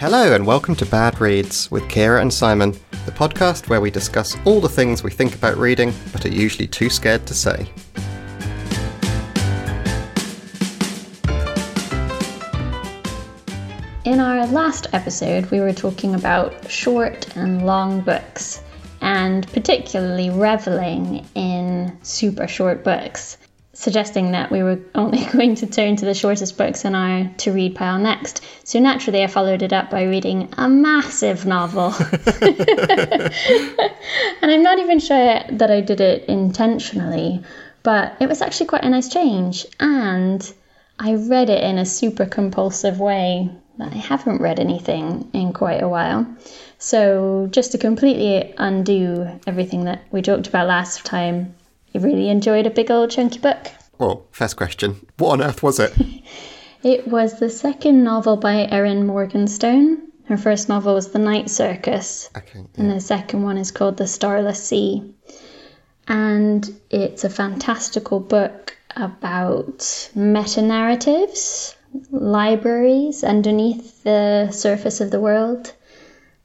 Hello, and welcome to Bad Reads with Kiera and Simon, the podcast where we discuss all the things we think about reading but are usually too scared to say. In our last episode, we were talking about short and long books, and particularly reveling in super short books suggesting that we were only going to turn to the shortest books in our to read pile next. So naturally, I followed it up by reading a massive novel. and I'm not even sure that I did it intentionally, but it was actually quite a nice change. And I read it in a super compulsive way that I haven't read anything in quite a while. So, just to completely undo everything that we talked about last time, you really enjoyed a big old chunky book? Well, first question what on earth was it? it was the second novel by Erin Morgenstern. Her first novel was The Night Circus, Okay. and the second one is called The Starless Sea. And it's a fantastical book about meta narratives, libraries underneath the surface of the world,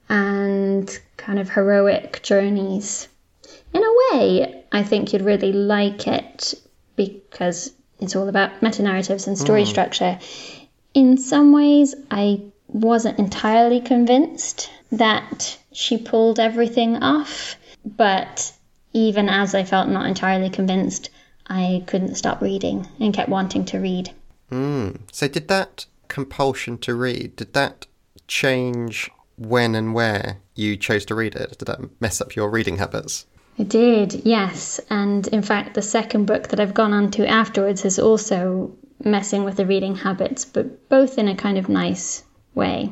and kind of heroic journeys. In a way, I think you'd really like it because it's all about meta narratives and story structure. In some ways, I wasn't entirely convinced that she pulled everything off, but even as I felt not entirely convinced, I couldn't stop reading and kept wanting to read. Mm. So, did that compulsion to read, did that change when and where you chose to read it? Did that mess up your reading habits? I did, yes. And in fact, the second book that I've gone on to afterwards is also messing with the reading habits, but both in a kind of nice way.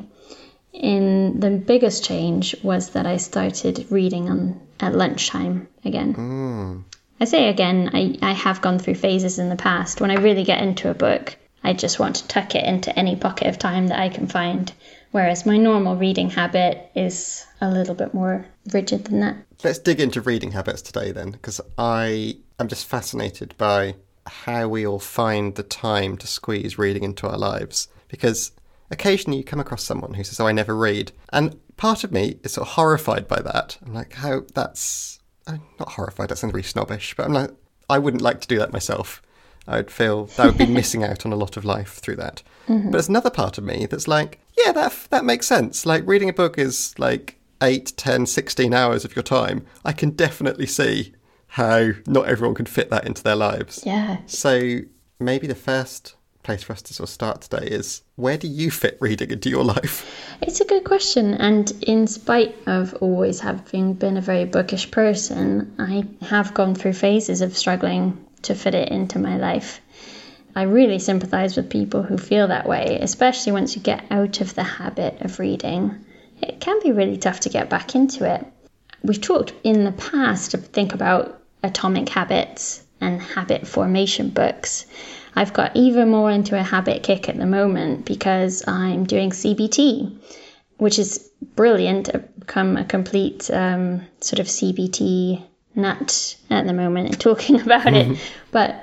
In the biggest change was that I started reading on at lunchtime again. Mm. I say again, I, I have gone through phases in the past. When I really get into a book, I just want to tuck it into any pocket of time that I can find. Whereas my normal reading habit is a little bit more rigid than that. Let's dig into reading habits today then, because I am just fascinated by how we all find the time to squeeze reading into our lives. Because occasionally you come across someone who says, Oh, I never read. And part of me is sort of horrified by that. I'm like, How that's I'm not horrified, that sounds really snobbish, but I'm like, I wouldn't like to do that myself. I would feel that I would be missing out on a lot of life through that. Mm-hmm. But there's another part of me that's like, yeah, that that makes sense. Like reading a book is like 8, 10, 16 hours of your time. I can definitely see how not everyone can fit that into their lives. Yeah. So maybe the first place for us to sort of start today is where do you fit reading into your life? It's a good question, and in spite of always having been a very bookish person, I have gone through phases of struggling to fit it into my life. I really sympathise with people who feel that way, especially once you get out of the habit of reading. It can be really tough to get back into it. We've talked in the past to think about atomic habits and habit formation books. I've got even more into a habit kick at the moment because I'm doing CBT, which is brilliant. I've become a complete um, sort of CBT nut at the moment and talking about it. But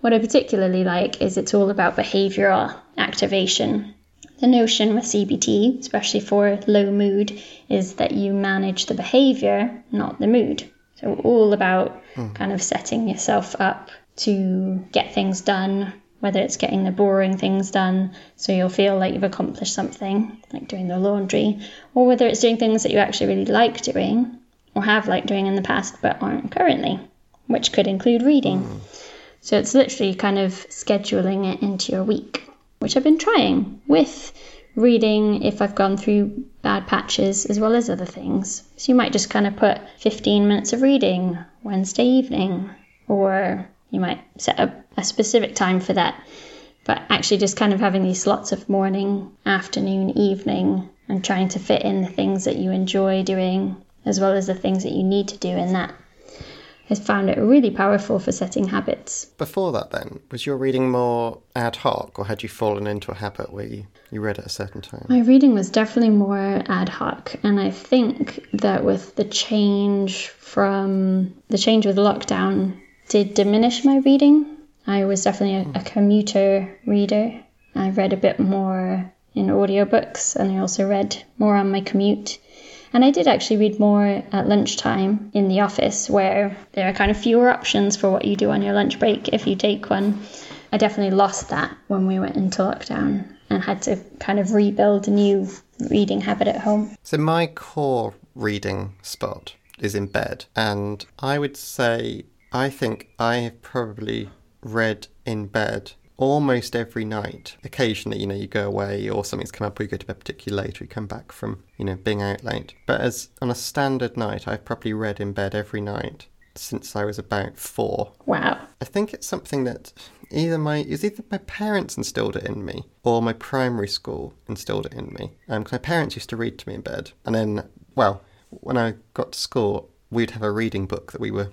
what I particularly like is it's all about behavioral activation. The notion with CBT, especially for low mood, is that you manage the behavior, not the mood. So, all about hmm. kind of setting yourself up to get things done, whether it's getting the boring things done so you'll feel like you've accomplished something, like doing the laundry, or whether it's doing things that you actually really like doing or have liked doing in the past but aren't currently, which could include reading. Hmm. So it's literally kind of scheduling it into your week, which I've been trying with reading if I've gone through bad patches as well as other things. So you might just kind of put 15 minutes of reading Wednesday evening, or you might set up a specific time for that. But actually, just kind of having these slots of morning, afternoon, evening, and trying to fit in the things that you enjoy doing as well as the things that you need to do in that has found it really powerful for setting habits. Before that, then, was your reading more ad hoc, or had you fallen into a habit where you, you read at a certain time? My reading was definitely more ad hoc, and I think that with the change from the change with lockdown did diminish my reading. I was definitely a, a commuter reader. I read a bit more in audiobooks and I also read more on my commute. And I did actually read more at lunchtime in the office where there are kind of fewer options for what you do on your lunch break if you take one. I definitely lost that when we went into lockdown and had to kind of rebuild a new reading habit at home. So my core reading spot is in bed, and I would say I think I have probably read in bed almost every night. Occasionally, you know, you go away or something's come up or you go to bed particularly late or you come back from, you know, being out late. But as on a standard night, I've probably read in bed every night since I was about four. Wow. I think it's something that either my is either my parents instilled it in me or my primary school instilled it in me. Um, 'cause my parents used to read to me in bed, and then well, when I got to school, we'd have a reading book that we were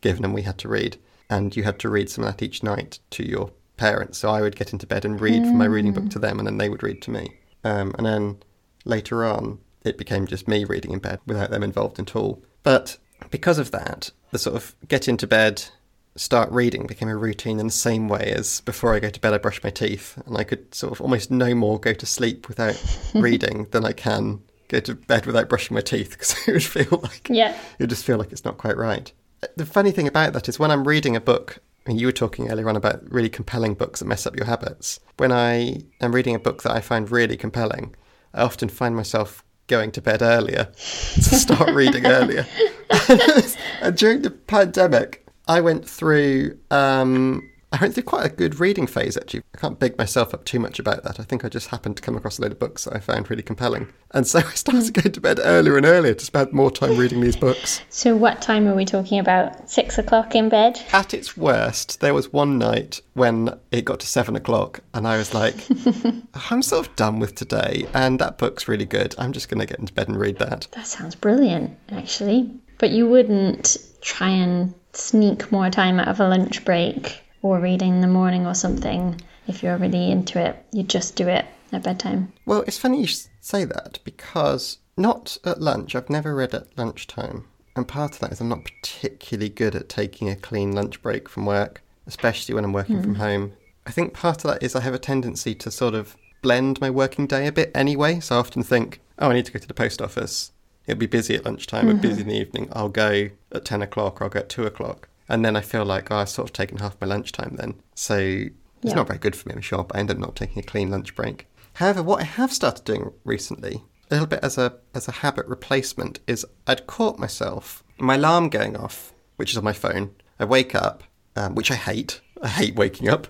given and we had to read, and you had to read some of that each night to your parents. So I would get into bed and read from my reading book to them, and then they would read to me. Um, and then later on, it became just me reading in bed without them involved at all. But because of that, the sort of get into bed, start reading became a routine in the same way as before I go to bed, I brush my teeth, and I could sort of almost no more go to sleep without reading than I can go to bed without brushing my teeth because it would feel like Yeah. it would just feel like it's not quite right. The funny thing about that is when I'm reading a book, you were talking earlier on about really compelling books that mess up your habits. When I am reading a book that I find really compelling, I often find myself going to bed earlier to start reading earlier. and during the pandemic, I went through um, I went through quite a good reading phase actually. I can't big myself up too much about that. I think I just happened to come across a load of books that I found really compelling. And so I started going to bed earlier and earlier to spend more time reading these books. So, what time are we talking about? Six o'clock in bed? At its worst, there was one night when it got to seven o'clock, and I was like, I'm sort of done with today, and that book's really good. I'm just going to get into bed and read that. That sounds brilliant, actually. But you wouldn't try and sneak more time out of a lunch break or reading in the morning or something if you're really into it. You just do it at bedtime. Well, it's funny you say that because not at lunch. I've never read at lunchtime. And part of that is I'm not particularly good at taking a clean lunch break from work, especially when I'm working from hmm. home. I think part of that is I have a tendency to sort of blend my working day a bit anyway. So I often think, oh, I need to go to the post office. It'll be busy at lunchtime, it'll be busy mm-hmm. in the evening. I'll go at 10 o'clock or I'll go at 2 o'clock. And then I feel like, oh, I've sort of taken half my lunchtime then. So it's Yeah. not very good for me, I'm sure, but I end up not taking a clean lunch break. However, what I have started doing recently, a little bit as a as a habit replacement, is I'd caught myself my alarm going off, which is on my phone. I wake up, um, which I hate. I hate waking up,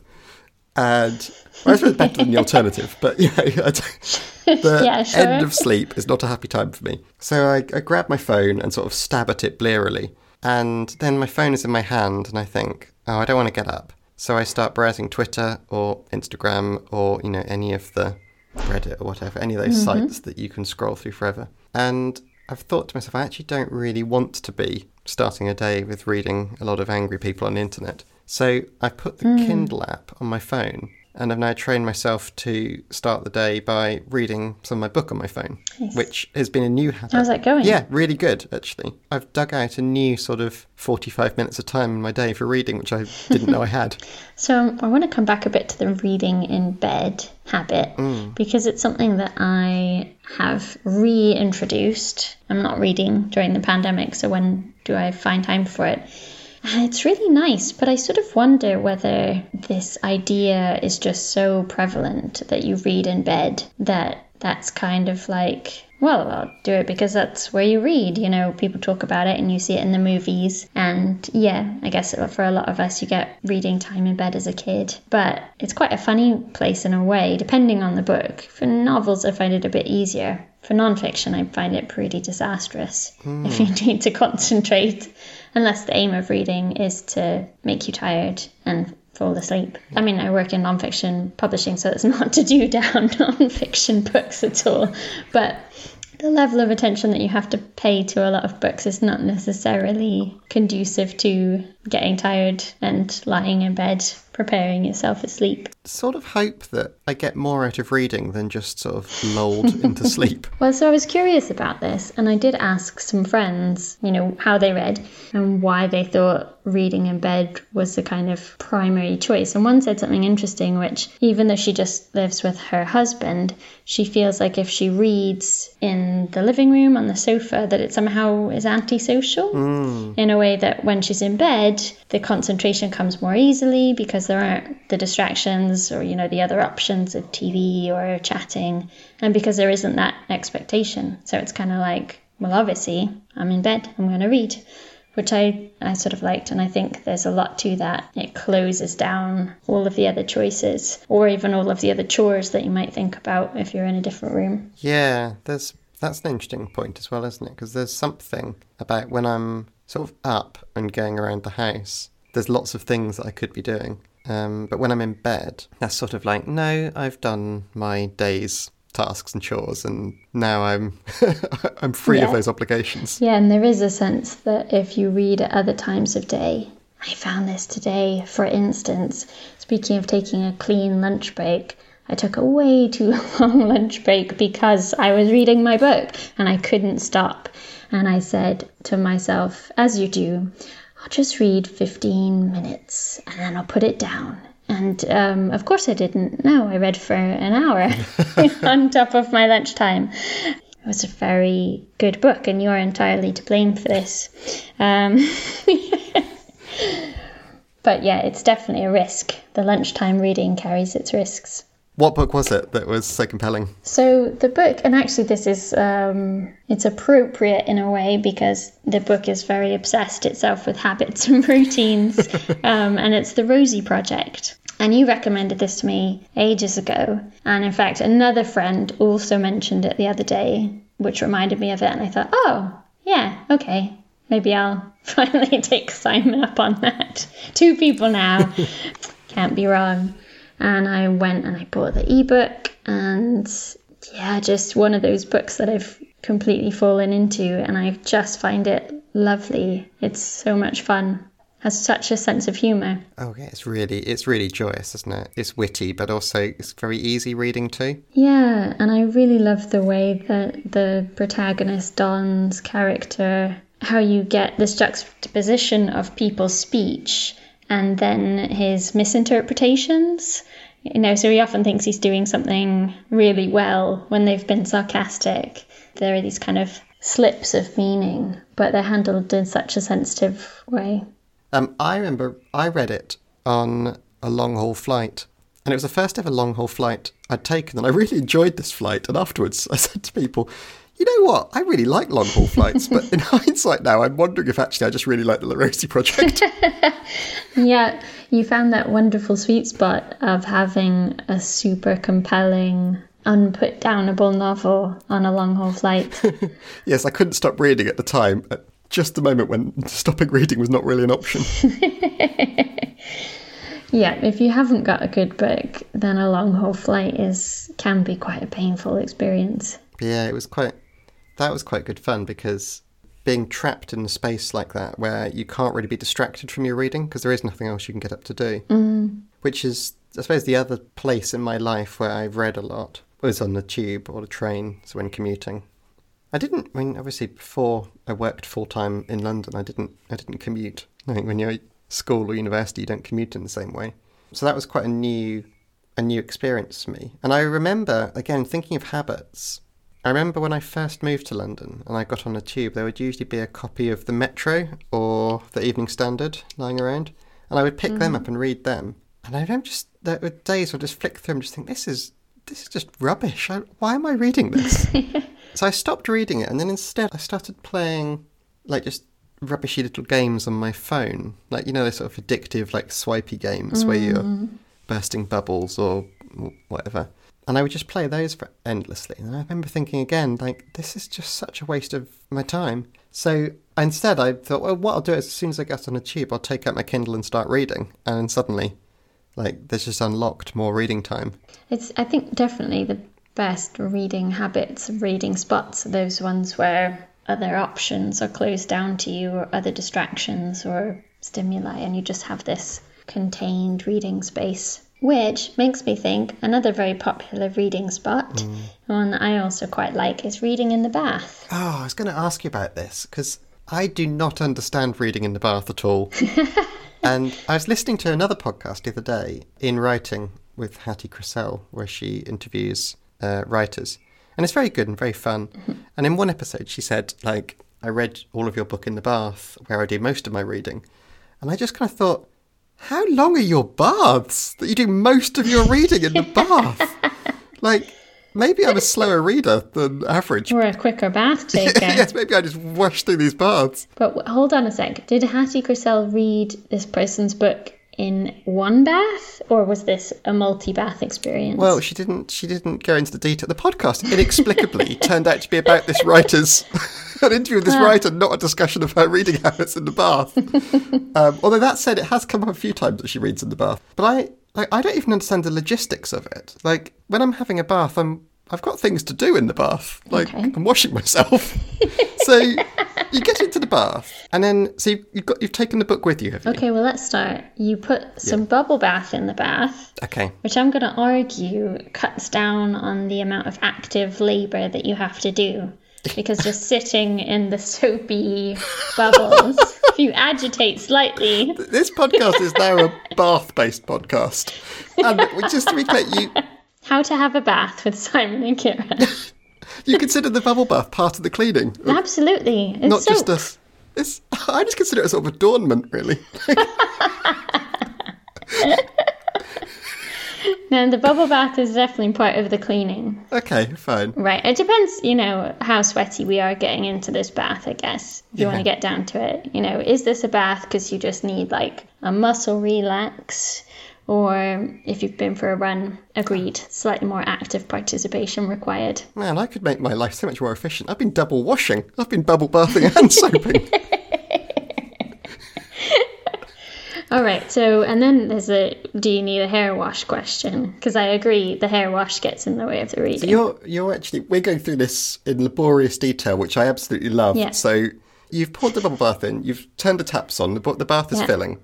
and well, I suppose better than the alternative. But you know, I don't- the Yeah, sure. end of sleep is not a happy time for me. So I, I grab my phone and sort of stab at it blearily, and then my phone is in my hand, and I think, oh, I don't want to get up. So I start browsing Twitter or Instagram or you know any of the Reddit or whatever, any of those mm-hmm. sites that you can scroll through forever. And I've thought to myself, I actually don't really want to be starting a day with reading a lot of angry people on the internet. So I put the mm. Kindle app on my phone and I've now trained myself to start the day by reading some of my book on my phone, Nice. which has been a new habit. How's that going? Yeah, really good, actually. I've dug out a new sort of 45 minutes of time in my day for reading, which I didn't know I had. So I want to come back a bit to the reading in bed habit mm. because it's something that I have reintroduced. I'm not reading during the pandemic, so when do I find time for it? And it's really nice, but I sort of wonder whether this idea is just so prevalent that you read in bed that that's kind of like, well, I'll do it because that's where you read. You know, people talk about it and you see it in the movies. And yeah, I guess for a lot of us, you get reading time in bed as a kid. But it's quite a funny place in a way, depending on the book. For novels, I find it a bit easier. For nonfiction, I find it pretty disastrous if hmm. you need to concentrate, unless the aim of reading is to make you tired and fall asleep. I mean, I work in nonfiction publishing, so it's not to do down nonfiction books at all. But the level of attention that you have to pay to a lot of books is not necessarily conducive to getting tired and lying in bed preparing yourself for sleep. Sort of hope that I get more out of reading than just sort of lulled into sleep. Well, so I was curious about this, and I did ask some friends, you know, how they read and why they thought reading in bed was the kind of primary choice. And one said something interesting, which even though she just lives with her husband, she feels like if she reads in the living room on the sofa, that it somehow is antisocial Mm. in a way that when she's in bed, the concentration comes more easily because there aren't the distractions or, you know, the other options of TV or chatting, and because there isn't that expectation. So it's kind of like, well, obviously, I'm in bed, I'm going to read which I, I sort of liked. And I think there's a lot to that. It closes down all of the other choices or even all of the other chores that you might think about if you're in a different room. Yeah, there's that's an interesting point as well, isn't it? Because there's something about when I'm sort of up and going around the house. There's lots of things that I could be doing, um, but when I'm in bed, that's sort of like, no, I've done my day's tasks and chores, and now I'm I'm free of those obligations. Yeah, and there is a sense that if you read at other times of day, I found this today, for instance, speaking of taking a clean lunch break, I took a way too long lunch break because I was reading my book and I couldn't stop. And I said to myself, as you do, I'll just read 15 minutes and then I'll put it down. And um, of course, I didn't. No, I read for an hour on top of my lunchtime. It was a very good book, and you're entirely to blame for this. Um, but yeah, it's definitely a risk. The lunchtime reading carries its risks. What book was it that was so compelling? So the book, and actually this is um, it's appropriate in a way because the book is very obsessed itself with habits and routines, um, and it's the Rosie Project. And you recommended this to me ages ago, and in fact another friend also mentioned it the other day, which reminded me of it, and I thought, oh yeah, okay, maybe I'll finally take Simon up on that. Two people now, can't be wrong. And I went and I bought the ebook. And yeah, just one of those books that I've completely fallen into. And I just find it lovely. It's so much fun. Has such a sense of humor. Oh yeah, it's really it's really joyous, isn't it? It's witty, but also it's very easy reading too. Yeah, and I really love the way that the protagonist Don's character how you get this juxtaposition of people's speech and then his misinterpretations. You know, so he often thinks he's doing something really well when they've been sarcastic. There are these kind of slips of meaning, but they're handled in such a sensitive way. Um, I remember I read it on a long haul flight, and it was the first ever long haul flight I'd taken, and I really enjoyed this flight. And afterwards, I said to people, "You know what? I really like long haul flights, but in hindsight now, I'm wondering if actually I just really like the La Rosie project." Yeah, you found that wonderful sweet spot of having a super compelling, unput downable novel on a long haul flight. yes, I couldn't stop reading at the time. At just the moment when stopping reading was not really an option. yeah, if you haven't got a good book, then a long haul flight is can be quite a painful experience. Yeah, it was quite. That was quite good fun because being trapped in a space like that where you can't really be distracted from your reading because there is nothing else you can get up to do. Mm. Which is, I suppose, the other place in my life where I've read a lot was on the tube or the train, so when commuting. I didn't. I mean, obviously, before I worked full time in London, I didn't. I didn't commute. I think when you're at school or university, you don't commute in the same way. So that was quite a new, a new experience for me. And I remember again thinking of habits. I remember when I first moved to London and I got on a tube, there would usually be a copy of the Metro or the Evening Standard lying around, and I would pick them up mm-hmm. and read them. And I remember just there were days I'd just flick through and just think, this is this is just rubbish. I, why am I reading this? so I stopped reading it, and then instead I started playing like just rubbishy little games on my phone, like you know those sort of addictive like swipey games where you're mm. bursting bubbles or whatever. And I would just play those for endlessly. And I remember thinking again, like, this is just such a waste of my time. So instead, I thought, well, what I'll do is as soon as I get on a tube, I'll take out my Kindle and start reading. And suddenly, like, there's just unlocked more reading time. It's I think definitely the best reading habits, reading spots, those ones where other options are closed down to you or other distractions or stimuli and you just have this contained reading space. Which makes me think another very popular reading spot, Mm. one that I also quite like, is reading in the bath. Oh, I was going to ask you about this because I do not understand reading in the bath at all. and I was listening to another podcast the other day, In Writing, with Hattie Crisell, where she interviews uh, writers. And it's very good and very fun. And in one episode, she said, like, I read all of your book in the bath, where I do most of my reading. And I just kind of thought, how long are your baths that you do most of your reading in the bath? like, maybe I'm a slower reader than average. Or a quicker bath taker. yes, maybe I just wash through these baths. But hold on a sec. Did Hattie Crisell read this person's book in one bath, or was this a multi-bath experience? Well, she didn't. She didn't go into the detail. The podcast inexplicably turned out to be about this writer's an interview with this writer, not a discussion of her reading habits in the bath. um, although that said, it has come up a few times that she reads in the bath. But I, like, I don't even understand the logistics of it. Like when I'm having a bath, I'm I've got things to do in the bath. Like Okay. I'm washing myself. so you get into the bath, and then so you've, you've got you've taken the book with you, have you? okay, well let's start. You put some bubble bath in the bath, Okay. which I'm going to argue cuts down on the amount of active labour that you have to do. Because just sitting in the soapy bubbles, if you agitate slightly, This podcast is now a bath-based podcast, and just to be clear, you how to have a bath with Simon and Kiera. you consider the bubble bath part of the cleaning, Absolutely. It's not just soap. a. It's, I just consider it a sort of adornment, really. No, the bubble bath is definitely part of the cleaning. okay, fine. Right. It depends, you know, how sweaty we are getting into this bath, I guess. If you want to get down to it. You know, is this a bath because you just need like a muscle relax? Or um, if you've been for a run, agreed, slightly more active participation required. Man, I could make my life so much more efficient. I've been double washing. I've been bubble bathing and soaping. All right, so, and then there's a do you need a hair wash question? Because I agree, the hair wash gets in the way of the reading. You're you're actually we're going through this in laborious detail, which I absolutely love. Yeah. So you've poured the bubble bath in, you've turned the taps on, the, the bath is Yeah. filling,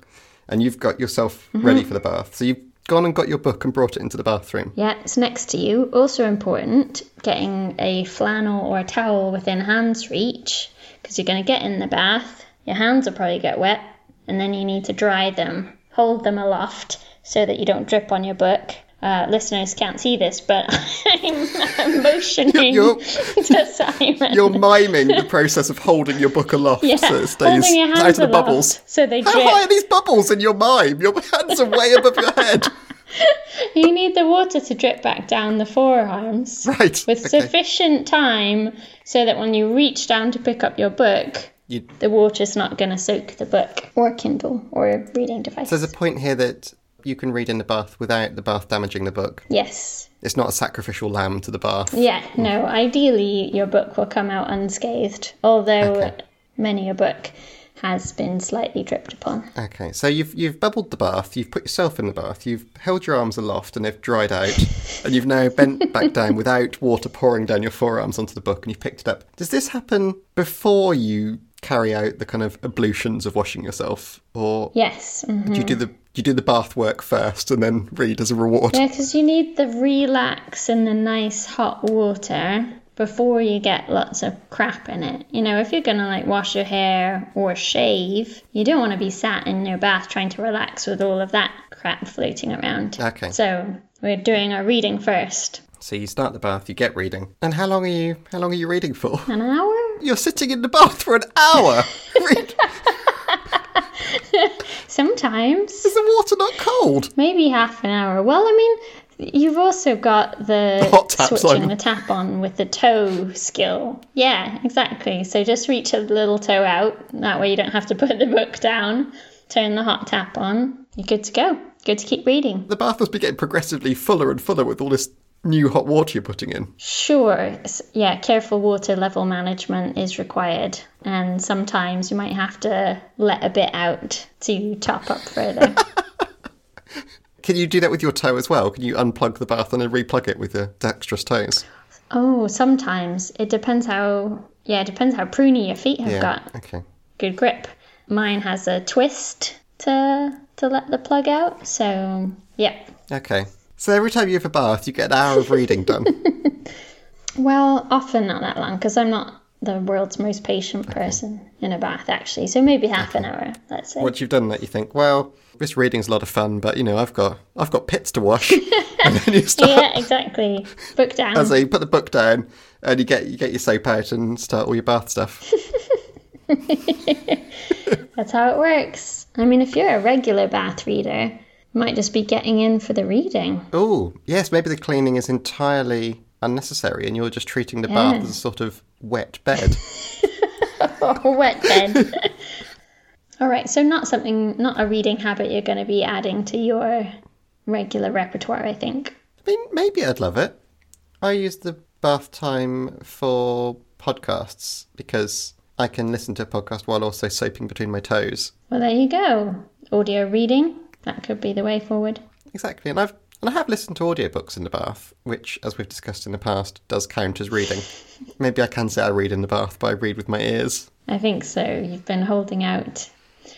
and you've got yourself mm-hmm. ready for the bath. So you've gone and got your book and brought it into the bathroom. Yeah, it's next to you. Also important, getting a flannel or a towel within hand's reach because you're going to get in the bath. Your hands will probably get wet, and then you need to dry them. Hold them aloft so that you don't drip on your book. Uh, listeners can't see this, but I'm motioning You're- to Simon. You're miming the process of holding your book aloft yeah, so it stays holding your out of the aloft bubbles. so they How drip. high are these bubbles in your mime? Your hands are way above your head. You need the water to drip back down the forearms. Right. with okay. sufficient time so that when you reach down to pick up your book, You- the water's not going to soak the book or Kindle or a reading device. There's a point here that you can read in the bath without the bath damaging the book. yes. It's not a sacrificial lamb to the bath. Yeah, no, ideally your book will come out unscathed, although Okay. many a book has been slightly dripped upon. Okay, so you've you've bubbled the bath, you've put yourself in the bath, you've held your arms aloft and they've dried out, and you've now bent back down without water pouring down your forearms onto the book, and you've picked it up. Does this happen before you carry out the kind of ablutions of washing yourself, or Yes. mhm. do you do the do you do the bath work first and then read as a reward? Yeah, because you need the relax and the nice hot water before you get lots of crap in it. You know, if you're gonna like wash your hair or shave, you don't want to be sat in your bath trying to relax with all of that crap floating around. Okay. So we're doing our reading first. So you start the bath, you get reading, and how long are you how long are you reading for? An hour? You're sitting in the bath for an hour. Read- Sometimes. Is the water not cold? Maybe half an hour. Well, I mean, you've also got the, hot tap, switching the tap on with the toe skill. Yeah, exactly. So just reach a little toe out. That way you don't have to put the book down. Turn the hot tap on. You're good to go. Good to keep reading. The bath must be getting progressively fuller and fuller with all this new hot water you're putting in. Sure. Yeah, careful water level management is required. And sometimes you might have to let a bit out to top up further. Can you do that with your toe as well? Can you unplug the bath and then replug it with your dexterous toes? oh, sometimes. It depends how. Yeah, it depends how pruny your feet have Yeah. got. Okay. good grip. Mine has a twist to to let the plug out. So yeah. Okay. So every time you have a bath, you get an hour of reading done. Well, often not that long because I'm not the world's most patient person in a bath actually. So maybe half an hour, let's say. Once you've done that, you think, well, this reading's a lot of fun, but you know, I've got I've got pits to wash. and then you start yeah, exactly. Book down. So you put the book down and you get you get your soap out and start all your bath stuff. That's how it works. I mean, if you're a regular bath reader, might just be getting in for the reading. Oh, yes, maybe the cleaning is entirely unnecessary and you're just treating the bath as a sort of wet bed. Oh, wet bed. All right, so not something, not a reading habit you're going to be adding to your regular repertoire, I think. I mean, maybe I'd love it. I use the bath time for podcasts because I can listen to a podcast while also soaping between my toes. Well, there you go. Audio reading, that could be the way forward. Exactly, and I've and I have listened to audiobooks in the bath, which, as we've discussed in the past, does count as reading. Maybe I can say I read in the bath, but I read with my ears. I think so. You've been holding out.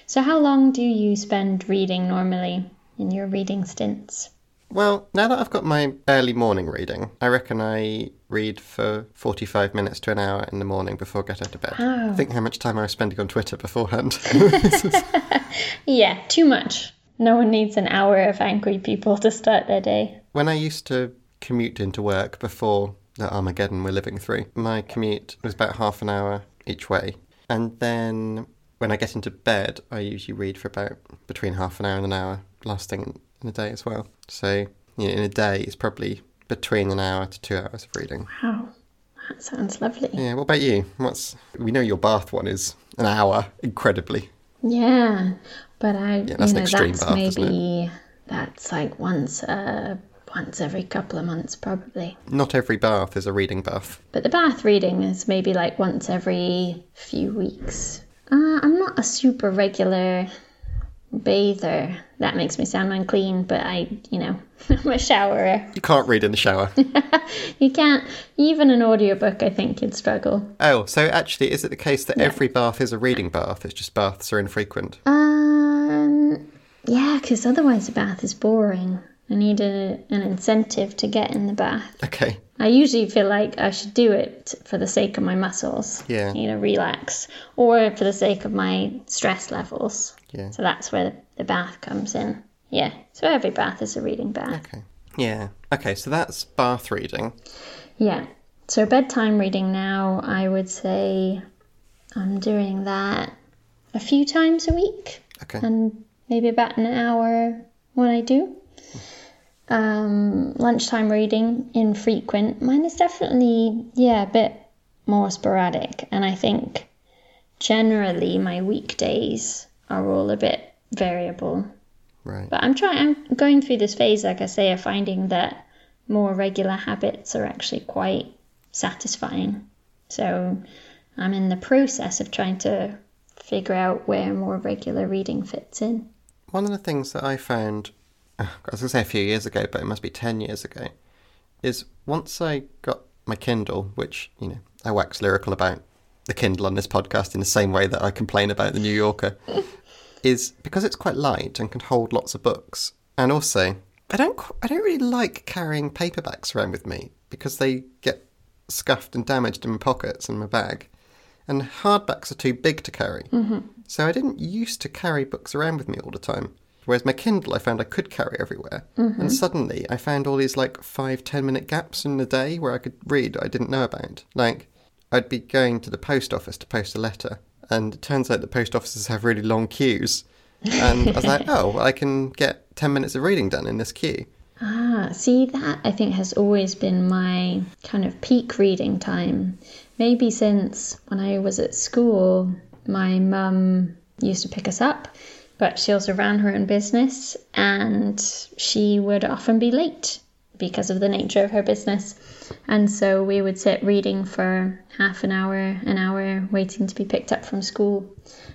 So, how long do you spend reading normally in your reading stints? Well, now that I've got my early morning reading, I reckon I read for 45 minutes to an hour in the morning before I get out of bed. Wow. Think how much time I was spending on Twitter beforehand. Yeah, too much. No one needs an hour of angry people to start their day. when I used to commute into work before the Armageddon we're living through, my commute was about half an hour each way. And then when I get into bed, I usually read for about between half an hour and an hour last thing in the day as well. So, you know, in a day, it's probably between an hour to two hours of reading. Wow, that sounds lovely. Yeah, what about you? What's we know your bath one is an hour, incredibly. Yeah, but I, that's you know, extreme that's bath, maybe that's like once, uh, once every couple of months, probably. Not every bath is a reading bath. But the bath reading is maybe like once every few weeks. Uh, I'm not a super regular bather. That makes me sound unclean, but I, you know, I'm a showerer. You can't read in the shower. You can't, even an audiobook, I think you'd struggle. oh, so actually, is it the case that every bath is a reading bath? It's just baths are infrequent. Um, yeah, because otherwise the bath is boring. I need a, an incentive to get in the bath. Okay. I usually feel like I should do it for the sake of my muscles. Yeah. You know, relax. Or for the sake of my stress levels. Yeah. So that's where the bath comes in. Yeah. So every bath is a reading bath. Okay. Yeah. Okay, so that's bath reading. Yeah. So bedtime reading now, I would say I'm doing that a few times a week. Okay. and maybe about an hour when I do. Um, lunchtime reading infrequent. Mine is definitely yeah a bit more sporadic, and I think generally my weekdays are all a bit variable. Right. But I'm trying. I'm going through this phase, like I say, of finding that more regular habits are actually quite satisfying. So I'm in the process of trying to figure out where more regular reading fits in. One of the things that I found, I was going to say a few years ago, but it must be 10 years ago, is once I got my Kindle, which, you know, I wax lyrical about the Kindle on this podcast in the same way that I complain about the New Yorker, is because it's quite light and can hold lots of books. And also, I don't, I don't really like carrying paperbacks around with me because they get scuffed and damaged in my pockets and my bag. And hardbacks are too big to carry. Mm-hmm. So I didn't used to carry books around with me all the time. Whereas my Kindle, I found I could carry everywhere. And suddenly I found all these like five, ten minute gaps in the day where I could read I didn't know about. Like, I'd be going to the post office to post a letter, and it turns out the post offices have really long queues. And I was like, oh, well, I can get 10 minutes of reading done in this queue. Ah, see, that I think has always been my kind of peak reading time. Maybe since when I was at school, my mum used to pick us up, but she also ran her own business and she would often be late because of the nature of her business. And so we would sit reading for half an hour, an hour, waiting to be picked up from school.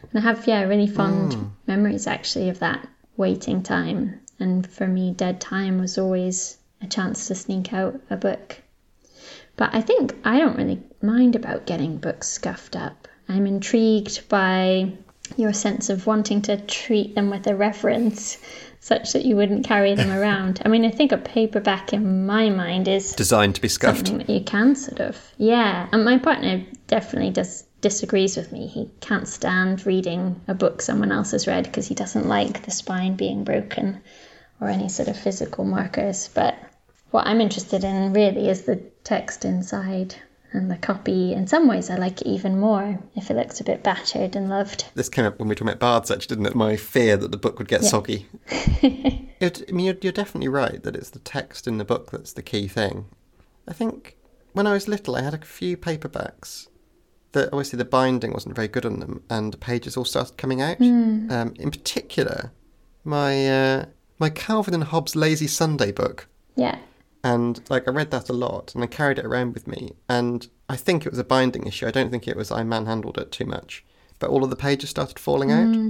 And I have, yeah, really fond hmm. memories actually of that waiting time. And for me, dead time was always a chance to sneak out a book. But I think I don't really mind about getting books scuffed up. I'm intrigued by your sense of wanting to treat them with a reverence such that you wouldn't carry them around. I mean, I think a paperback in my mind is Designed to be scuffed. you can sort of, yeah. And my partner definitely does disagrees with me. He can't stand reading a book someone else has read because he doesn't like the spine being broken or any sort of physical markers. But what I'm interested in really is the text inside and the copy. In some ways, I like it even more if it looks a bit battered and loved. This came up when we were talking about bards, actually, didn't it? My fear that the book would get Yeah. soggy. It, I mean, you're, you're definitely right that it's the text in the book that's the key thing. I think when I was little, I had a few paperbacks that obviously the binding wasn't very good on them, and the pages all started coming out. Um, in particular, my uh, my Calvin and Hobbes Lazy Sunday book, Yeah. And like I read that a lot, and I carried it around with me. And I think it was a binding issue. I don't think it was I manhandled it too much, but all of the pages started falling out. Hmm.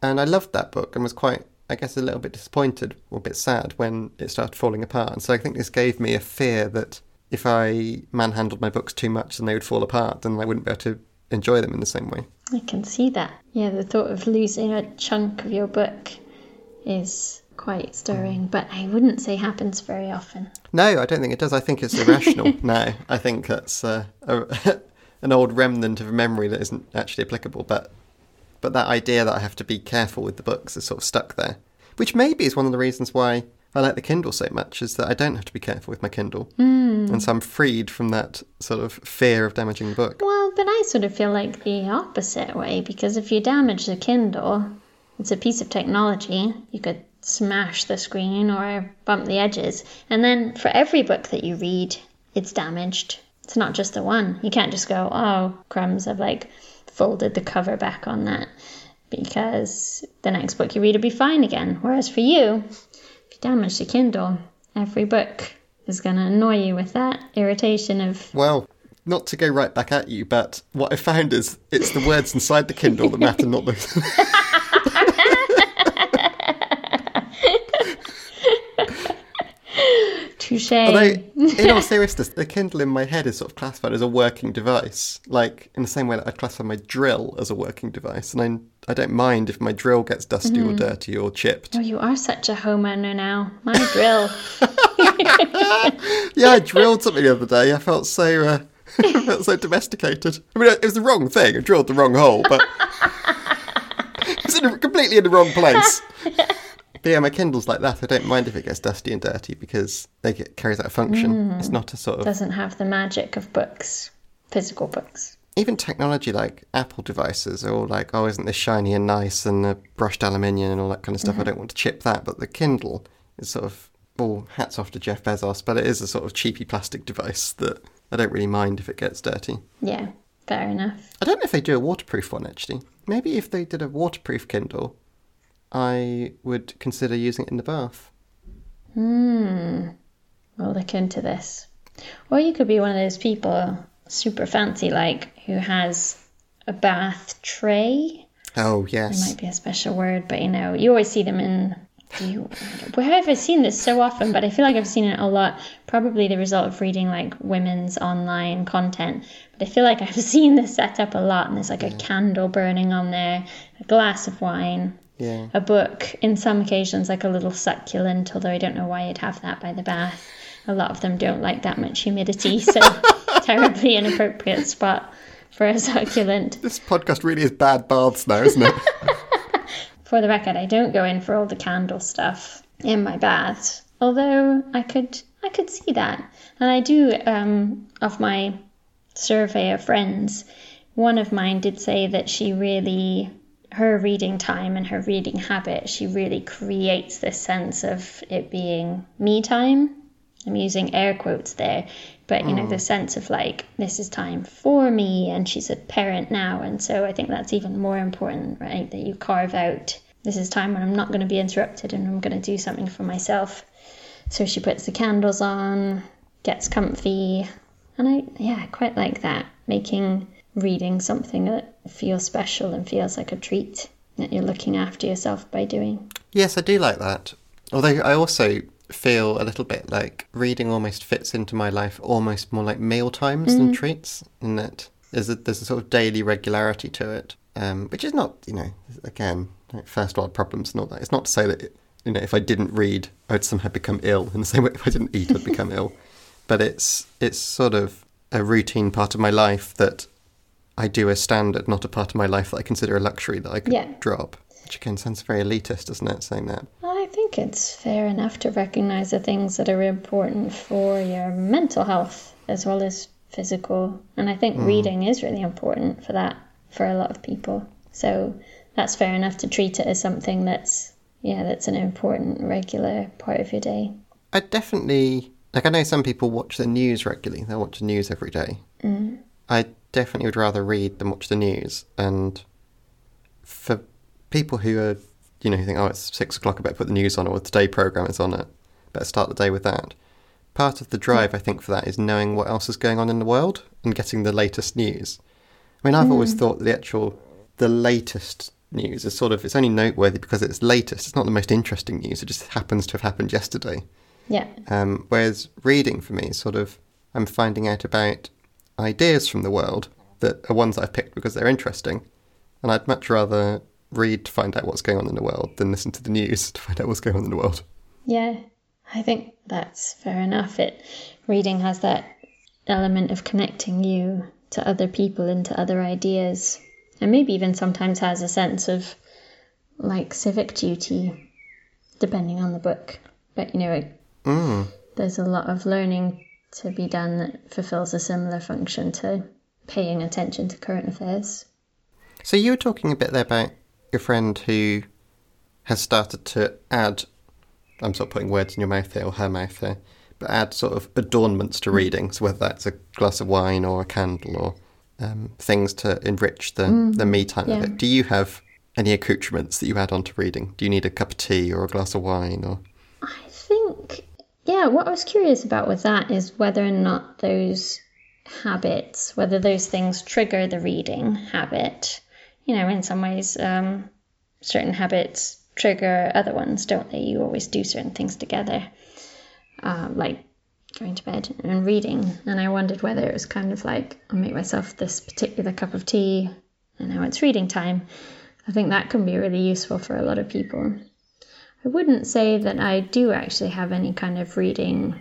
And I loved that book and was quite, I guess, a little bit disappointed or a bit sad when it started falling apart. And so I think this gave me a fear that if I manhandled my books too much, then they would fall apart, and I wouldn't be able to enjoy them in the same way. I can see that. Yeah, the thought of losing a chunk of your book is quite stirring, but I wouldn't say happens very often. No, I don't think it does. I think it's irrational now. I think that's uh, a, an old remnant of a memory that isn't actually applicable. But but that idea that I have to be careful with the books is sort of stuck there, which maybe is one of the reasons why I like the Kindle so much. Is that I don't have to be careful with my Kindle, mm. and so I'm freed from that sort of fear of damaging the book. Well, but I sort of feel like the opposite way because if you damage the Kindle, it's a piece of technology. You could smash the screen or bump the edges. And then for every book that you read, it's damaged. It's not just the one. You can't just go, oh, crumbs, I've like folded the cover back on that because the next book you read will be fine again. Whereas for you, if you damage the Kindle, every book is going to annoy you with that irritation of Well, not to go right back at you, but what I found is it's the words inside the Kindle that matter, not the. touche. Although, in all seriousness, the Kindle in my head is sort of classified as a working device, like in the same way that I classify my drill as a working device, and I I don't mind if my drill gets dusty or dirty or chipped. Oh, you are such a homeowner now. My drill. Yeah, I drilled something the other day. I felt so uh, I felt so domesticated. I mean, it was the wrong thing. I drilled the wrong hole, but it was in a, completely in the wrong place. But yeah, my Kindle's like that. I don't mind if it gets dusty and dirty because they get carries out a function. It's not a sort of Doesn't have the magic of books, physical books. even technology like Apple devices are all like, oh, isn't this shiny and nice and uh, brushed aluminium and all that kind of stuff. I don't want to chip that. But the Kindle is sort of, well, hats off to Jeff Bezos, but it is a sort of cheapy plastic device that I don't really mind if it gets dirty. Yeah, fair enough. I don't know if they do a waterproof one actually. Maybe if they did a waterproof Kindle, I would consider using it in the bath. Hmm. We'll look into this. Or you could be one of those people, super fancy like, who has a bath tray. Oh It yes. might be a special word, but you know, you always see them in. Do you, where have I seen this so often? But I feel like I've seen it a lot. Probably the result of reading like women's online content. But I feel like I've seen this set up a lot, and there's like a candle burning on there, a glass of wine, Yeah. a book. In some occasions, like a little succulent. Although I don't know why you'd have that by the bath. A lot of them don't like that much humidity, so terribly inappropriate spot for a succulent. This podcast really is bad baths now, isn't it? For the record, I don't go in for all the candle stuff in my baths. Although I could, I could see that, and I do. Um, of my survey of friends, one of mine did say that she really, her reading time and her reading habit, she really creates this sense of it being me time. I'm using air quotes there, but you know, the mm. sense of like, this is time for me, and she's a parent now, and so I think that's even more important, right? That you carve out this is time when I'm not going to be interrupted and I'm going to do something for myself. So she puts the candles on, gets comfy, and I, yeah, I quite like that, making reading something that feels special and feels like a treat that you're looking after yourself by doing. Yes, I do like that. Although I also feel a little bit like reading almost fits into my life almost more like meal times than treats, in that there's a, there's a sort of daily regularity to it. um, which is not, you know, again, like first world problems and all that. It's not to say that, you know, if I didn't read, I'd somehow become ill in the same way if I didn't eat, I'd become ill. But it's it's sort of a routine part of my life that I do as standard, not a part of my life that I consider a luxury that I could Yeah. drop. Which again sounds very elitist, doesn't it, saying that? I think it's fair enough to recognize the things that are important for your mental health as well as physical. And I think reading is really important for that for a lot of people. So that's fair enough to treat it as something that's yeah, that's an important regular part of your day. I definitely like. I know some people watch the news regularly. They watch the news every day. Mm. I definitely would rather read than watch the news. And for people who are, you know, who think, oh, it's six o'clock, I better put the news on, or the Today program is on it, better start the day with that. Part of the drive, I think, for that is knowing what else is going on in the world and getting the latest news. I mean, I've always thought the actual, the latest news is sort of, it's only noteworthy because it's latest. It's not the most interesting news. It just happens to have happened yesterday. Yeah. Um, whereas reading for me is sort of I'm finding out about ideas from the world that are ones I've picked because they're interesting, and I'd much rather read to find out what's going on in the world than listen to the news to find out what's going on in the world. Yeah, I think that's fair enough. It reading has that element of connecting you to other people and to other ideas, and maybe even sometimes has a sense of like civic duty, depending on the book. But you know, it, Mm. there's a lot of learning to be done that fulfills a similar function to paying attention to current affairs. So you were talking a bit there about your friend who has started to add. I'm sort of putting words in your mouth here or her mouth here, but add sort of adornments to reading. So whether that's a glass of wine or a candle or um, things to enrich the the me time of yeah. it. Do you have any accoutrements that you add on to reading? Do you need a cup of tea or a glass of wine or? I think, yeah, what I was curious about with that is whether or not those habits, whether those things trigger the reading habit. You know, in some ways, um, certain habits trigger other ones, don't they? You always do certain things together, uh, like going to bed and reading. And I wondered whether it was kind of like, I'll make myself this particular cup of tea and now it's reading time. I think that can be really useful for a lot of people. I wouldn't say that I do actually have any kind of reading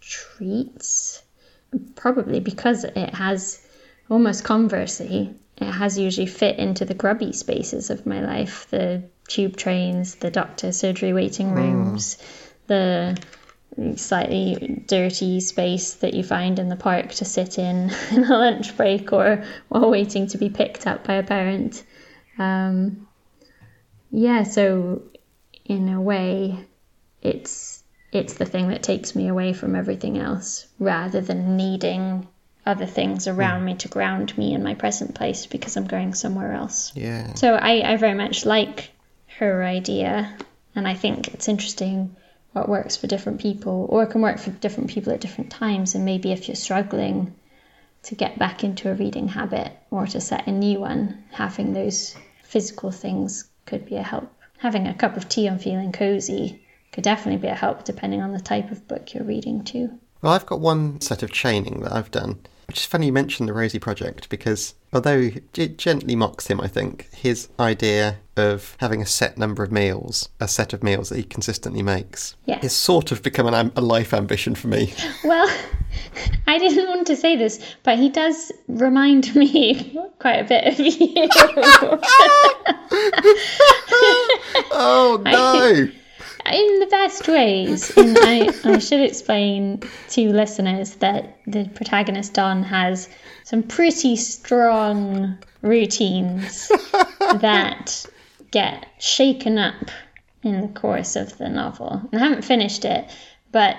treats. Probably because it has almost conversely, it has usually fit into the grubby spaces of my life the tube trains, the doctor surgery waiting rooms, the slightly dirty space that you find in the park to sit in in a lunch break or while waiting to be picked up by a parent. Um, yeah, so in a way, it's it's the thing that takes me away from everything else, rather than needing other things around hmm. me to ground me in my present place because I'm going somewhere else. Yeah. So I, I very much like her idea, and I think it's interesting what works for different people, or it can work for different people at different times. And maybe if you're struggling to get back into a reading habit or to set a new one, having those physical things could be a help. Having a cup of tea and feeling cozy could definitely be a help depending on the type of book you're reading too. Well, I've got one set of chaining that I've done, which is funny you mentioned the Rosie Project because although it gently mocks him, I think, his idea of having a set number of meals, a set of meals that he consistently makes, Yes. is sort of become an, a life ambition for me. Well, I didn't want to say this, but he does remind me quite a bit of you. oh no! in the best ways. And I, I should explain to listeners that the protagonist Don has some pretty strong routines that get shaken up in the course of the novel. And I haven't finished it, but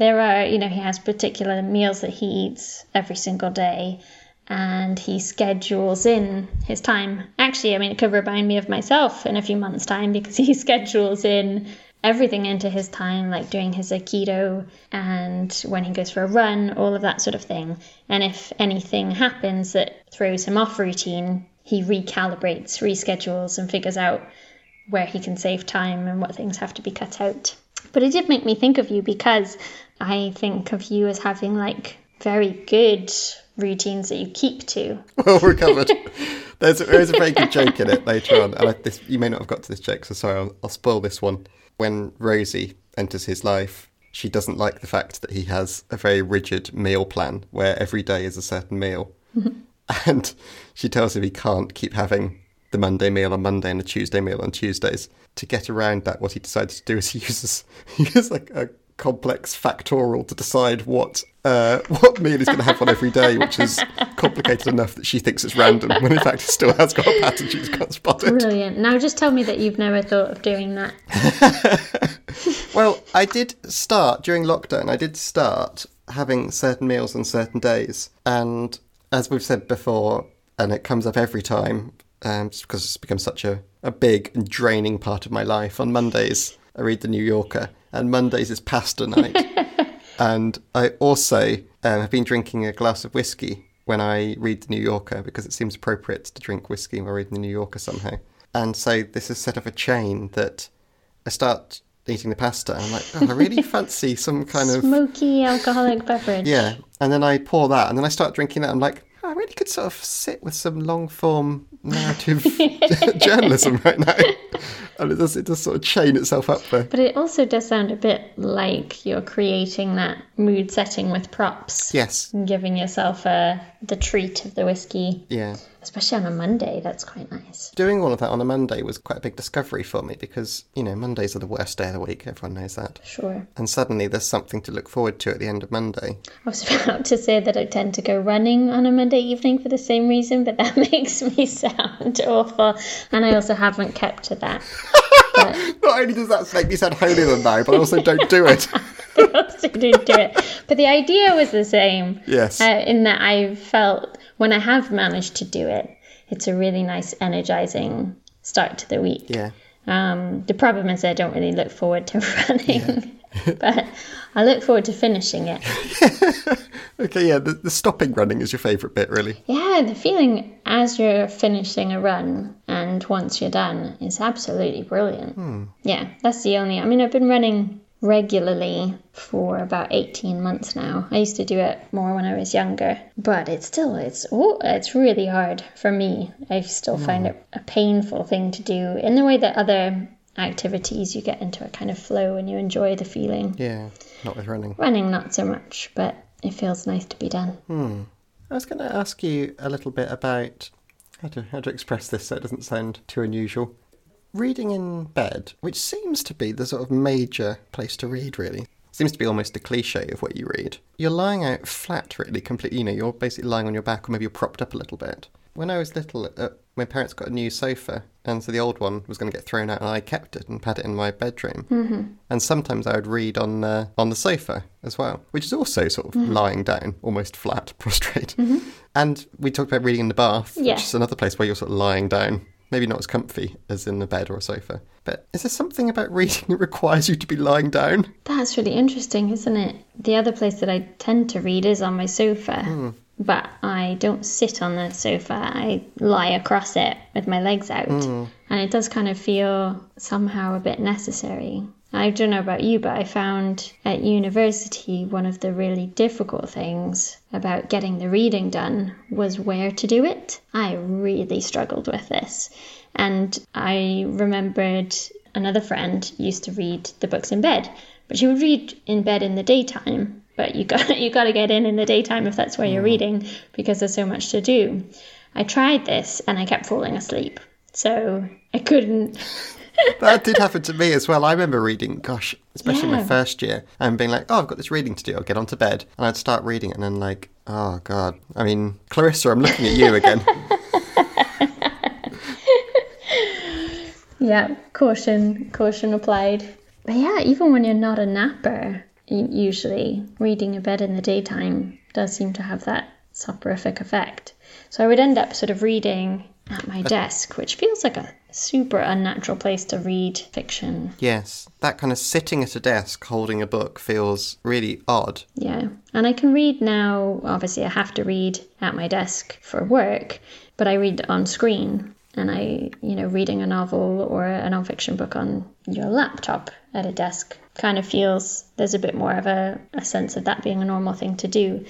there are, you know, he has particular meals that he eats every single day. And he schedules in his time. Actually, I mean, it could remind me of myself in a few months' time because he schedules in everything into his time, like doing his Aikido and when he goes for a run, all of that sort of thing. And if anything happens that throws him off routine, he recalibrates, reschedules, and figures out where he can save time and what things have to be cut out. But it did make me think of you because I think of you as having like very good routines that you keep to. Well recovered. There's a, there's a very good joke in it later on, and I, this, you may not have got to this joke, so sorry, I'll, I'll spoil this one. When Rosie enters his life, she doesn't like the fact that he has a very rigid meal plan where every day is a certain meal. Mm-hmm. and she tells him he can't keep having the Monday meal on Monday and the Tuesday meal on Tuesdays. To get around that, what he decides to do is he uses he uses like a complex factorial to decide what uh, what meal he's going to have on every day, which is complicated enough that she thinks it's random, when in fact it still has got a pattern she's got spotted. Brilliant. Now just tell me that you've never thought of doing that. Well, I did start during lockdown. I did start having certain meals on certain days, and as we've said before, and it comes up every time, um, just because it's become such a, a big and draining part of my life. On Mondays, I read the New Yorker, and Mondays is pasta night. and I also um, have been drinking a glass of whiskey when I read the New Yorker because it seems appropriate to drink whiskey while reading the New Yorker somehow. And so this is set of a chain that I start eating the pasta. And I'm like, oh, I really fancy some kind of Smoky alcoholic beverage. yeah. And then I pour that, and then I start drinking that. I'm like, I really could sort of sit with some long form narrative journalism right now. And it does, it does sort of chain itself up there. But it also does sound a bit like you're creating that mood setting with props. Yes. And giving yourself uh, the treat of the whiskey, Yeah. Especially on a Monday. That's quite nice. Doing all of that on a Monday was quite a big discovery for me because, you know, Mondays are the worst day of the week. Everyone knows that. Sure. And suddenly there's something to look forward to at the end of Monday. I was about to say that I tend to go running on a Monday evening for the same reason, but that makes me sound awful. And I also haven't kept to that. But Not only does that make me sound holier than thou, but I also don't do it. I also didn't do it. But the idea was the same. Yes. Uh, in that I felt when I have managed to do it, it's a really nice, energizing start to the week. yeah. Um, the problem is I don't really look forward to running, but I look forward to finishing it. Okay, yeah, the, the stopping running is your favourite bit, really. Yeah, the feeling as you're finishing a run and once you're done is absolutely brilliant. Hmm. Yeah, that's the only. I mean, I've been running regularly for about 18 months now. I used to do it more when I was younger, but it's still it's oh, it's really hard for me. I still find it a painful thing to do in the way that other activities you get into a kind of flow and you enjoy the feeling. Yeah, not with running. Running not so much, but it feels nice to be done. Hmm. I was going to ask you a little bit about how to, how to express this so it doesn't sound too unusual. Reading in bed, which seems to be the sort of major place to read, really. Seems to be almost a cliche of what you read. You're lying out flat, really, completely. You know, you're basically lying on your back, or maybe you're propped up a little bit. When I was little, uh, my parents got a new sofa, and so the old one was going to get thrown out, and I kept it and had it in my bedroom. Mm-hmm. And sometimes I would read on uh, on the sofa as well, which is also sort of lying down, almost flat, prostrate. And we talked about reading in the bath, Yeah. which is another place where you're sort of lying down. Maybe not as comfy as in a bed or a sofa. But is there something about reading that requires you to be lying down? That's really interesting, isn't it? The other place that I tend to read is on my sofa, hmm. but I don't sit on the sofa. I lie across it with my legs out, hmm. and it does kind of feel somehow a bit necessary. I don't know about you, but I found at university one of the really difficult things about getting the reading done was where to do it. I really struggled with this. And I remembered another friend used to read the books in bed, but she would read in bed in the daytime. But you got you got to get in in the daytime if that's where you're mm. reading because there's so much to do. I tried this and I kept falling asleep, so I couldn't. That did happen to me as well. I remember reading, gosh, especially my first year, and being like, oh, I've got this reading to do. I'll get onto bed. And I'd start reading it, and then, like, oh, God. I mean, Clarissa, I'm looking at you again. Yeah, caution, caution applied. But yeah, even when you're not a napper, usually reading in bed in the daytime does seem to have that soporific effect. So I would end up sort of reading at my desk, which feels like a super unnatural place to read fiction. yes, that kind of sitting at a desk holding a book feels really odd. Yeah, and I can read now. Obviously, I have to read at my desk for work, but I read on screen. And I, you know, reading a novel or a non-fiction book on your laptop at a desk kind of feels there's a bit more of a, a sense of that being a normal thing to do.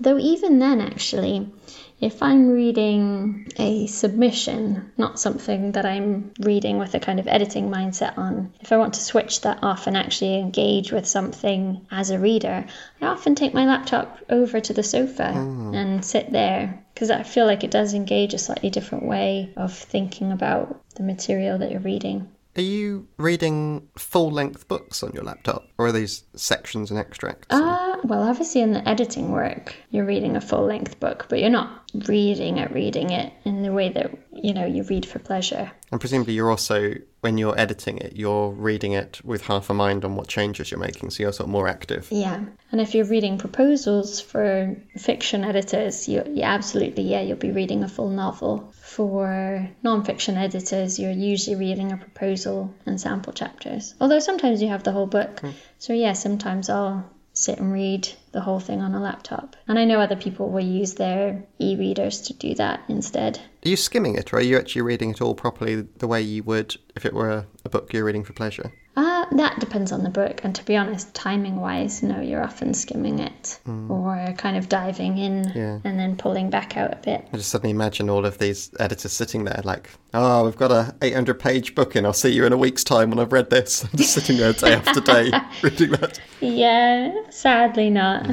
Though even then, actually, if I'm reading a submission, not something that I'm reading with a kind of editing mindset on, if I want to switch that off and actually engage with something as a reader, I often take my laptop over to the sofa hmm. and sit there because I feel like it does engage a slightly different way of thinking about the material that you're reading. Are you reading full length books on your laptop, or are these sections and extracts? Uh, well, obviously, in the editing work, you're reading a full length book, but you're not reading it, reading it in the way that, you know, you read for pleasure. and presumably, you're also, when you're editing it, you're reading it with half a mind on what changes you're making, so you're sort of more active. Yeah. And if you're reading proposals for fiction editors, you, you absolutely, yeah, you'll be reading a full novel. For non-fiction editors, you're usually reading a proposal and sample chapters. Although sometimes you have the whole book. Hmm. So yeah, sometimes I'll sit and read the whole thing on a laptop. And I know other people will use their e-readers to do that instead. Are you skimming it, or are you actually reading it all properly the way you would if it were a book you're reading for pleasure? Uh, that depends on the book, and to be honest, timing wise, no, you're often skimming it or kind of diving in Yeah. and then pulling back out a bit. I just suddenly imagine all of these editors sitting there like, oh, we've got a 800 page book in. I'll see you in a week's time when I've read this. I'm just sitting there day after day reading that. Yeah, sadly not.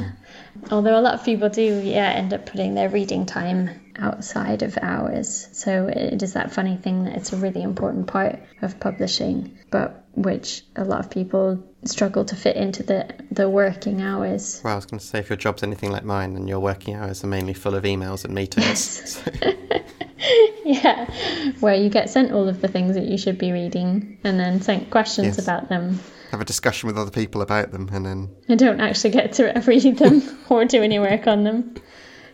Although a lot of people do, yeah, end up putting their reading time outside of hours. So it is that funny thing that it's a really important part of publishing, but which a lot of people struggle to fit into the, the working hours. Well, I was going to say, if your job's anything like mine, then your working hours are mainly full of emails and meetings. So, Yeah, where you get sent all of the things that you should be reading and then sent questions Yes. about them. have a discussion with other people about them, and then I don't actually get to read them or do any work on them.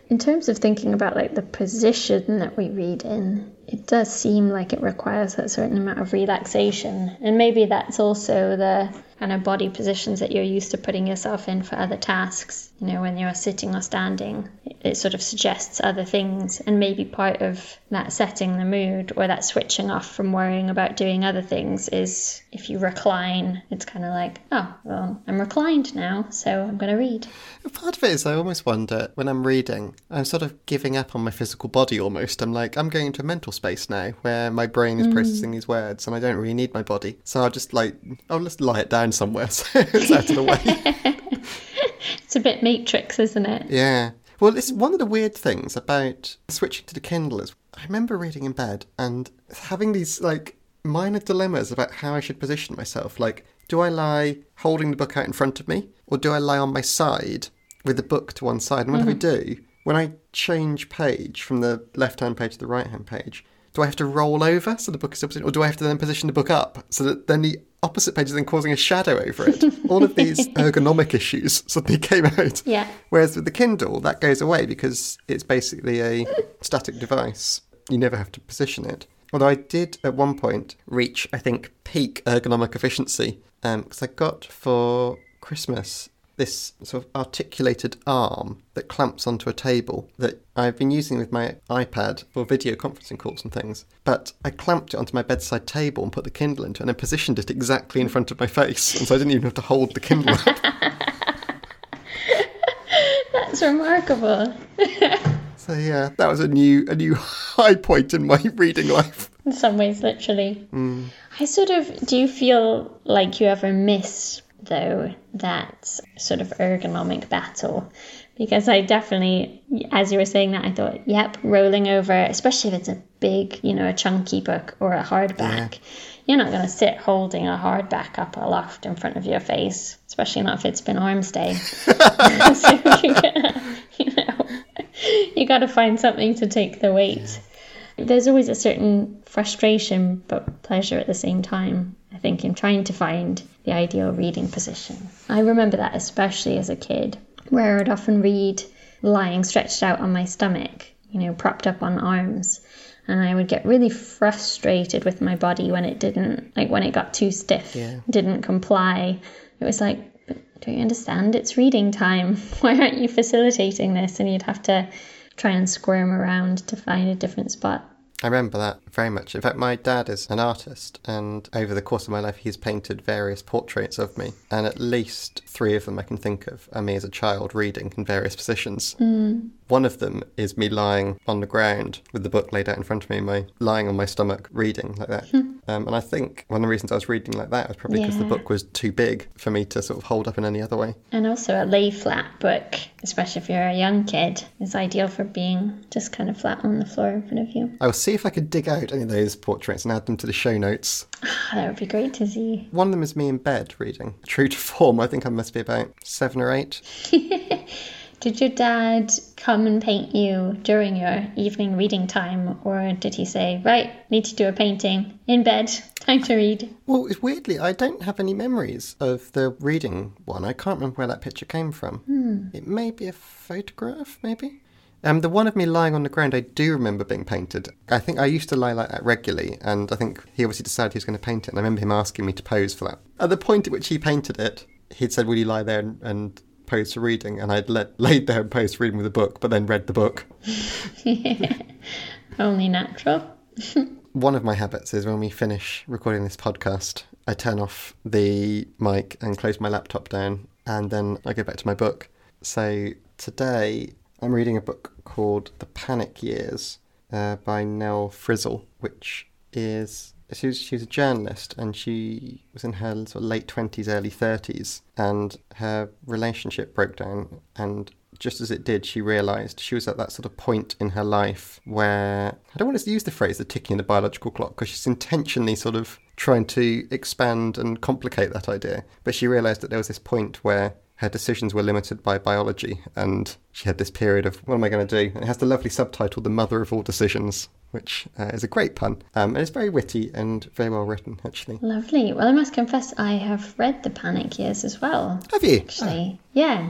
In terms of thinking about like the position that we read in, it does seem like it requires a certain amount of relaxation. And maybe that's also the kind of body positions that you're used to putting yourself in for other tasks. You know, when you're sitting or standing, it, sort of suggests other things. And maybe part of that setting the mood or that switching off from worrying about doing other things is if you recline, it's kind of like, oh, well, I'm reclined now, so I'm going to read. part of it is I almost wonder when I'm reading, I'm sort of giving up on my physical body almost. I'm like, I'm going into mental space now where my brain is processing mm. these words and I don't really need my body. So I'll just like, I'll just lie it down somewhere so it's out of the way. It's a bit Matrix, isn't it? Yeah. Well, it's one of the weird things about switching to the Kindle is I remember reading in bed and having these like minor dilemmas about how I should position myself. Like, do I lie holding the book out in front of me or do I lie on my side with the book to one side? And whenever I mm. do, when I change page from the left hand page to the right hand page, do I have to roll over so the book is opposite, or do I have to then position the book up so that then the opposite page is then causing a shadow over it? All of these ergonomic issues suddenly came out. Yeah. Whereas with the Kindle, that goes away because it's basically a static device. You never have to position it. Although I did at one point reach, I think, peak ergonomic efficiency um, because I got for Christmas this sort of articulated arm that clamps onto a table that I've been using with my iPad for video conferencing calls and things. But I clamped it onto my bedside table and put the Kindle into it and then positioned it exactly in front of my face. And so I didn't even have to hold the Kindle up. That's remarkable. So yeah, that was a new a new high point in my reading life. In some ways, literally. Mm. I sort of do you feel like you ever miss, though, that sort of ergonomic battle? Because I definitely, as you were saying that, I thought, yep, rolling over, especially if it's a big, you know, a chunky book or a hardback. You're not going to sit holding a hardback up aloft in front of your face, especially not if it's been arms day. so you, you know, you got to find something to take the weight. There's always a certain frustration but pleasure at the same time, I think, in trying to find the ideal reading position. I remember that especially as a kid, where I'd often read lying stretched out on my stomach, you know, propped up on arms. And I would get really frustrated with my body when it didn't, like when it got too stiff, Yeah. didn't comply. It was like, don't you understand? It's reading time. Why aren't you facilitating this? And you'd have to try and squirm around to find a different spot. I remember that very much. In fact, my dad is an artist, and over the course of my life, he's painted various portraits of me. And at least three of them I can think of are me as a child reading in various positions. Mm. One of them is me lying on the ground with the book laid out in front of me, my lying on my stomach reading like that. um, and I think one of the reasons I was reading like that was probably because the book was too big for me to sort of hold up in any other way. And also a lay flat book, especially if you're a young kid, is ideal for being just kind of flat on the floor in front of you. I will see if I could dig out any of those portraits and add them to the show notes. Ah, that would be great to see. One of them is me in bed reading. True to form, I think I must be about seven or eight. Did your dad come and paint you during your evening reading time, or did he say, right, need to do a painting in bed, time to read? Well, weirdly, I don't have any memories of the reading one. I can't remember where that picture came from. It may be a photograph, maybe. Um, the one of me lying on the ground, I do remember being painted. I think I used to lie like that regularly, and I think he obviously decided he was going to paint it. And I remember him asking me to pose for that. At the point at which he painted it, he'd said, "Will you lie there and, and pose for reading?" And I'd let, laid there and posed for reading with the book, but then read the book. Only natural. One of my habits is when we finish recording this podcast, I turn off the mic and close my laptop down, and then I go back to my book. So today I'm reading a book called The Panic Years uh, by Nell Frizzell, which is she was, she was a journalist and she was in her sort of late 20s, early 30s, and her relationship broke down. And just as it did, she realised she was at that sort of point in her life where I don't want to use the phrase the ticking of the biological clock because she's intentionally sort of trying to expand and complicate that idea. But she realised that there was this point where her decisions were limited by biology, and she had this period of what am I going to do? And it has the lovely subtitle, "The Mother of All Decisions," which uh, is a great pun, um, and it's very witty and very well written, actually. Lovely. Well, I must confess, I have read The Panic Years as well. Have you? Actually, yeah.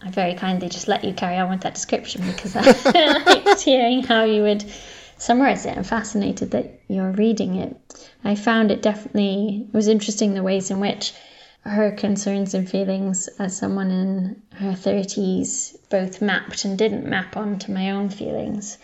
I very kindly just let you carry on with that description because I liked hearing how you would summarize it. I'm fascinated that you're reading it. I found it definitely it was interesting the ways in which her concerns and feelings as someone in her 30s both mapped and didn't map onto my own feelings.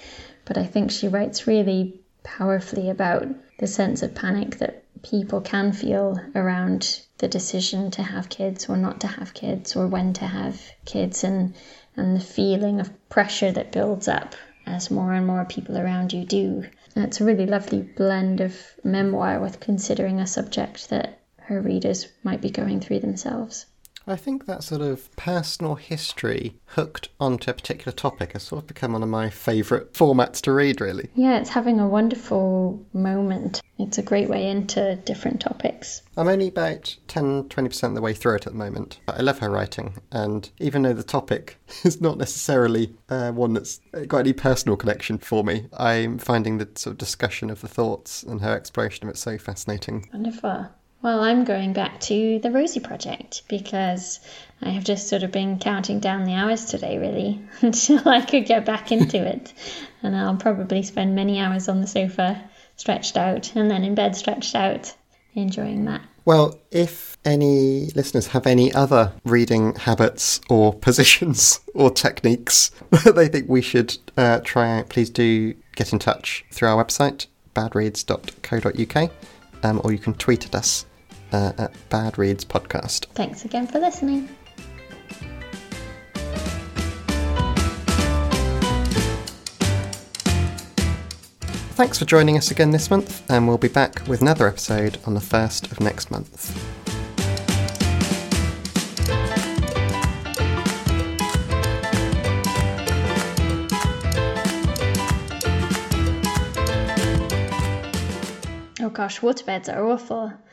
But I think she writes really powerfully about the sense of panic that people can feel around the decision to have kids or not to have kids or when to have kids and and the feeling of pressure that builds up as more and more people around you do. And it's a really lovely blend of memoir with considering a subject that her readers might be going through themselves. I think that sort of personal history hooked onto a particular topic has sort of become one of my favourite formats to read, really. Yeah, it's having a wonderful moment. It's a great way into different topics. I'm only about 10 20% of the way through it at the moment. But I love her writing, and even though the topic is not necessarily uh, one that's got any personal connection for me, I'm finding the sort of discussion of the thoughts and her exploration of it so fascinating. Wonderful. Well, I'm going back to the Rosie Project because I have just sort of been counting down the hours today, really, until I could get back into it. And I'll probably spend many hours on the sofa, stretched out, and then in bed, stretched out, enjoying that. Well, if any listeners have any other reading habits or positions or techniques that they think we should uh, try out, please do get in touch through our website, badreads.co.uk, um, or you can tweet at us uh, at Bad Reads Podcast. Thanks again for listening. Thanks for joining us again this month, and we'll be back with another episode on the 1st of next month. Oh gosh, waterbeds are awful.